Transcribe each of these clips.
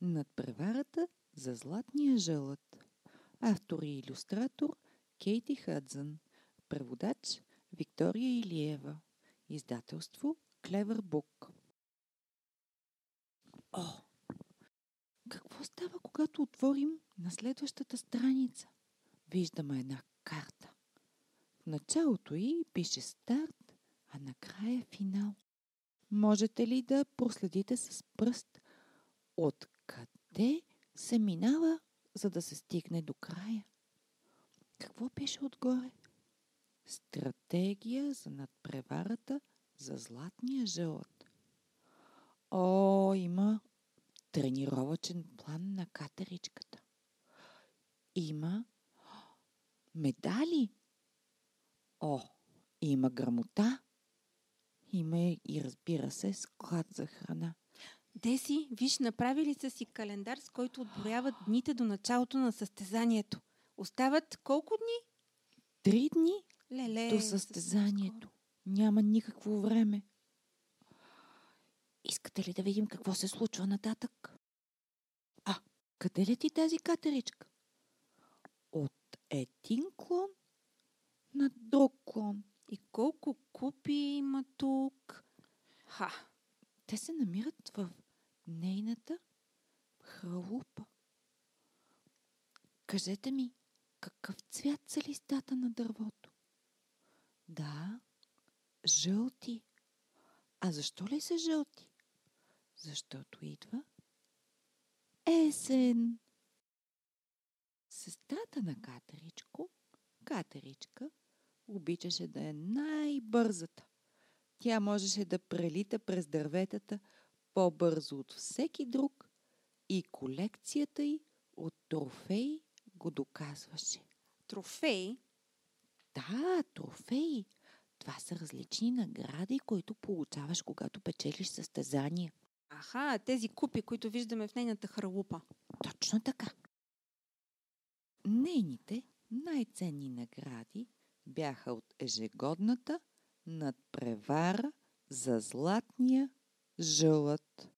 Над преварата за златния жълът. Автор и иллюстратор Кейти Хъдзън. Преводач Виктория Илиева. Издателство Клевър Бук. О! Какво става, когато отворим на следващата страница? Виждаме една карта. В началото й пише старт, а накрая финал. Можете ли да проследите с пръст от къде се минава, за да се стигне до края? Какво пише отгоре? Стратегия за надпреварата за златния жълът. О, има тренировачен план на катеричката. Има медали. О, има грамота. Има и, разбира се, склад за храна. Деси, виж, направили са си календар, с който отброяват дните до началото на състезанието. Остават колко дни? Три дни Леле, до състезанието. Няма никакво време. Искате ли да видим какво се случва нататък? А, къде лети тази катеричка? От един клон на друг клон. И колко купи има тук? Ха, Те се намират в нейната хралупа. Кажете ми, какъв цвят са листата на дървото? Да, жълти. А защо ли са жълти? Защото идва есен. Сестрата на Катеричко, Катеричка, обичаше да е най-бързата. Тя можеше да прелита през дърветата по-бързо от всеки друг и колекцията й от трофеи го доказваше. трофеи. Да, трофеи. Това са различни награди, които получаваш, когато печелиш състезание. Аха, тези купи, които виждаме в нейната хралупа. Точно така. Нейните най-ценни награди бяха от ежегодната надпревара за златния жълът.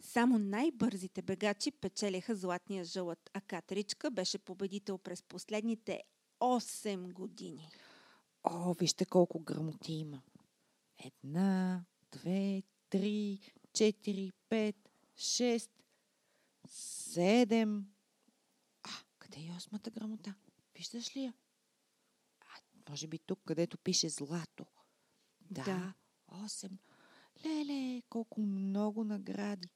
Само най-бързите бегачи печелиха златния жълът, а Катеричка беше победител през последните 8 години. О, вижте колко грамоти има. Една, две, три, четири, пет, шест, седем. А, къде е осмата грамота? Виждаш ли я? А, може би тук, където пише злато. Да, Да. осем. Леле, колко много награди.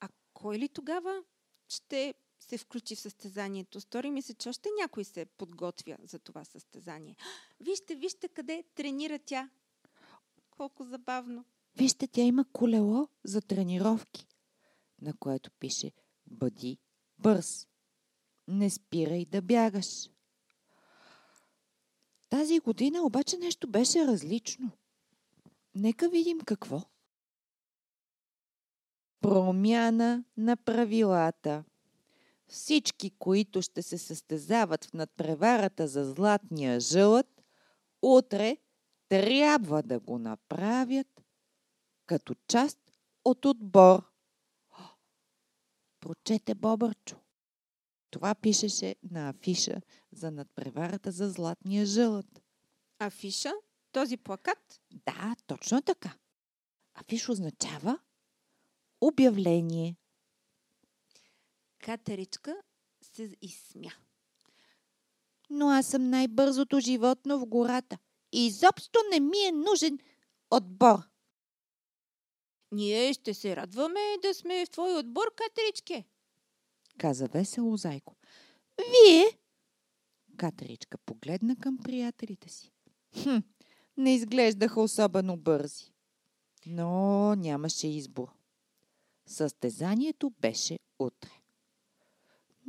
А кой ли тогава ще се включи в състезанието? Стори ми се, че още някой се подготвя за това състезание. Вижте, вижте къде тренира тя. Колко забавно. Вижте, тя има колело за тренировки, на което пише Бъди бърз. Не спирай да бягаш. Тази година обаче нещо беше различно. Нека видим какво. Промяна на правилата. Всички, които ще се състезават в надпреварата за златния жълът, утре трябва да го направят като част от отбор. Прочете Бобърчо. Това пишеше на афиша за надпреварата за златния жълът. Афиша? Този плакат? Да, точно така. Афиш означава обявление. Катеричка се изсмя. Но аз съм най-бързото животно в гората. И изобщо не ми е нужен отбор. Ние ще се радваме да сме в твой отбор, Катеричке. каза весело Зайко. Вие? Катеричка погледна към приятелите си. Хм, не изглеждаха особено бързи. Но нямаше избор. Състезанието беше утре.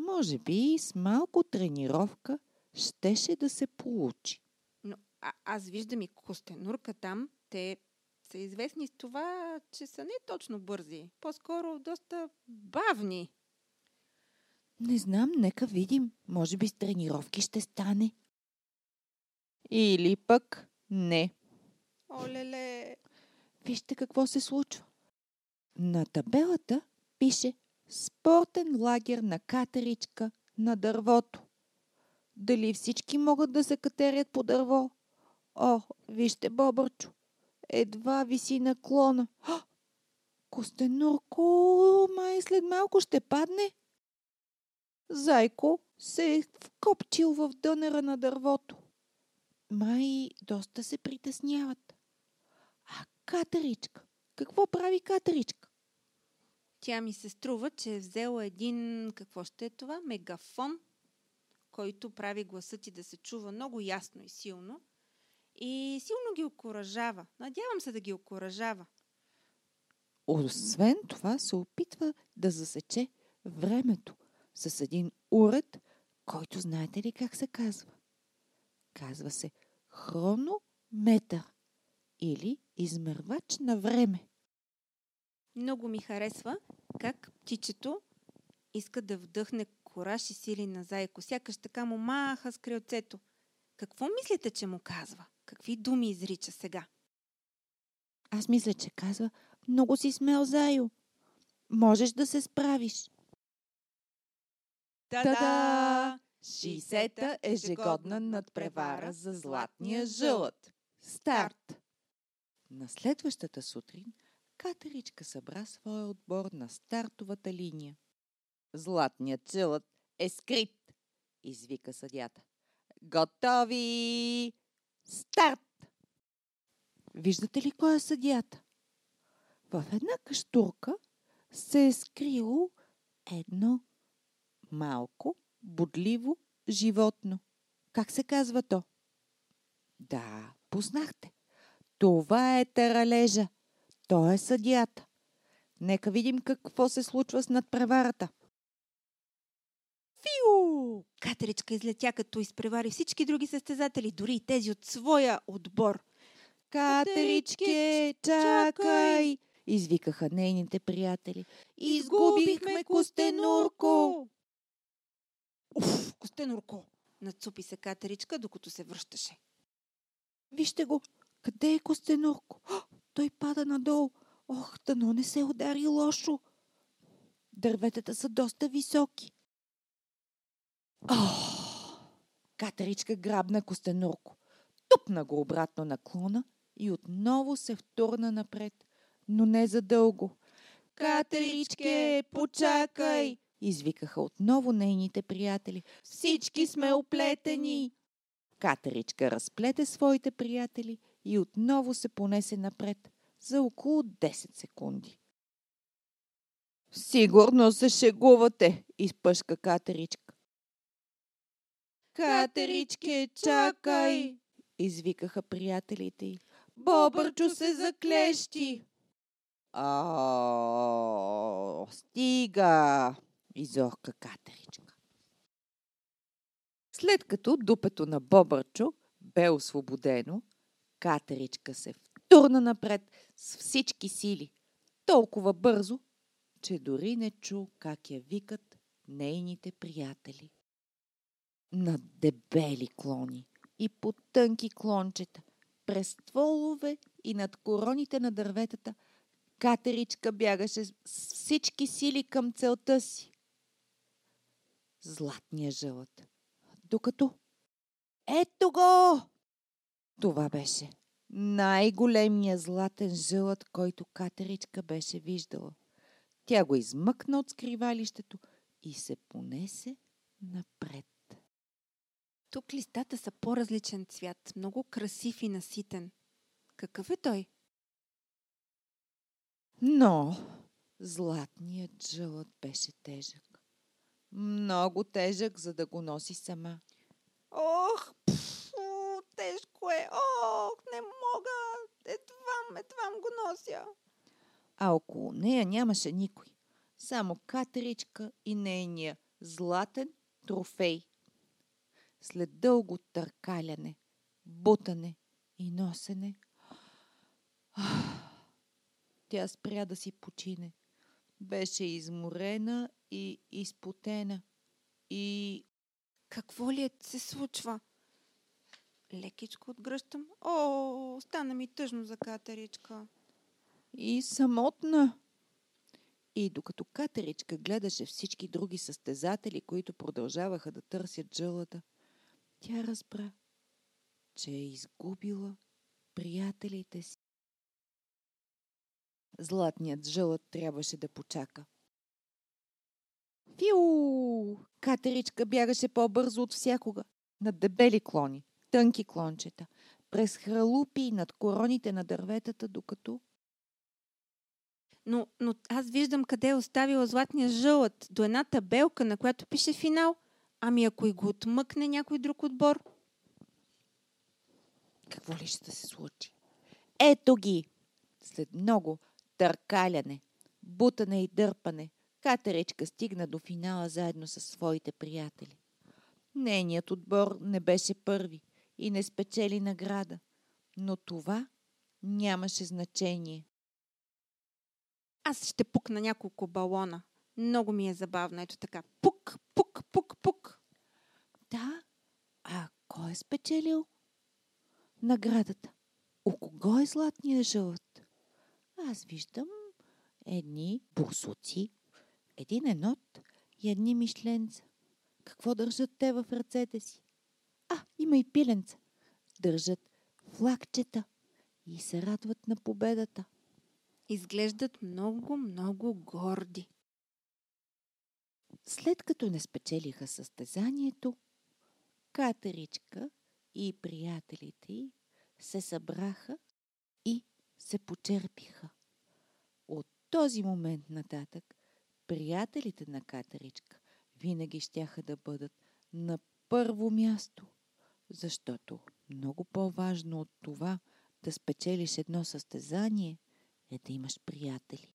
Може би с малко тренировка щеше да се получи. Но а, аз виждам и Костенурка там. Те са известни с това, че са не точно бързи. По-скоро доста бавни. Не знам, нека видим. Може би с тренировки ще стане. Или пък не. Олеле! Вижте какво се случва. На табелата пише Спортен лагер на катеричка на дървото. Дали всички могат да се катерят по дърво? О, вижте, Бобърчо, едва виси на клона. А! Костенурко, май след малко ще падне. Зайко се е вкопчил в дънера на дървото. Май доста се притесняват. А катеричка? Какво прави катеричка? Тя ми се струва, че е взела един, какво ще е това, мегафон, който прави гласа ти да се чува много ясно и силно. И силно ги окоръжава. Надявам се да ги окоръжава. Освен това се опитва да засече времето с един уред, който знаете ли как се казва? Казва се хронометър или измервач на време. Много ми харесва как птичето иска да вдъхне кораж и сили на зайко. Сякаш така му маха с крилцето. Какво мислите, че му казва? Какви думи изрича сега? Аз мисля, че казва, много си смел, Зайо. Можеш да се справиш. Та-да! 60-та ежегодна надпревара за златния жълът. Старт! На следващата сутрин Катеричка събра своя отбор на стартовата линия. Златният жълът е скрит, извика съдята. Готови! Старт! Виждате ли кой е съдията? В една каштурка се е скрило едно малко, бодливо животно. Как се казва то? Да, познахте. Това е таралежа. Той е съдията. Нека видим какво се случва с надпреварата. Фиу! Катеричка излетя, като изпревари всички други състезатели, дори и тези от своя отбор. Катеричке, чакай! Извикаха нейните приятели. Изгубихме Костенурко! Уф, Костенурко! Нацупи се Катеричка, докато се връщаше. Вижте го! Къде е Костенурко? Той пада надолу. Ох, дано не се удари лошо. Дърветата са доста високи. Ох! Катеричка грабна Костенурко. Тупна го обратно на клона и отново се втурна напред, но не за дълго. Катеричке, почакай! Извикаха отново нейните приятели. Всички сме оплетени! Катеричка разплете своите приятели и отново се понесе напред за около 10 секунди. Сигурно се шегувате, изпъшка Катеричка. Катеричке, чакай! извикаха приятелите й. Бобърчо се заклещи! А, стига! изорка Катеричка. След като дупето на Бобърчо бе освободено, Катеричка се втурна напред с всички сили, толкова бързо, че дори не чу как я викат нейните приятели. На дебели клони и по тънки клончета, през стволове и над короните на дърветата, Катеричка бягаше с всички сили към целта си. Златния жълът. Докато... Ето го! Това беше най-големия златен жълът, който Катеричка беше виждала. Тя го измъкна от скривалището и се понесе напред. Тук листата са по-различен цвят, много красив и наситен. Какъв е той? Но златният жълът беше тежък. Много тежък, за да го носи сама. Ох, пфу, тежко е. Ох, не мога. Едвам, едвам го нося. А около нея нямаше никой. Само Катеричка и нейния златен трофей. След дълго търкаляне, бутане и носене, тя спря да си почине. Беше изморена и изпотена. И Какво ли е се случва? Лекичко отгръщам. О, стана ми тъжно за катеричка. и самотна. И докато Катеричка гледаше всички други състезатели, които продължаваха да търсят жълата, тя разбра, че е изгубила приятелите си. Златният жълът трябваше да почака. Фиу! Катеричка бягаше по-бързо от всякога. Над дебели клони, тънки клончета, през хралупи над короните на дърветата, докато Но, но аз виждам къде е оставила златния жълът. До една табелка, на която пише финал. Ами ако и го отмъкне някой друг отбор? какво ли ще се случи. Ето ги! След много търкаляне, бутане и дърпане, Катеричка стигна до финала заедно с своите приятели. Нейният отбор не беше първи и не спечели награда, но това нямаше значение. Аз ще пукна няколко балона. Много ми е забавно. Ето така. Пук, пук, пук, пук. Да, а кой е спечелил наградата? У кого е златния жълът? Аз виждам едни бурсуци, един енот и едни мишленца. Какво държат те в ръцете си? А, има и пиленца. Държат флагчета и се радват на победата. Изглеждат много, много горди. След като не спечелиха състезанието, Катеричка и приятелите й се събраха и се почерпиха. От този момент нататък приятелите на Катеричка винаги щяха да бъдат на първо място, защото много по-важно от това да спечелиш едно състезание е да имаш приятели.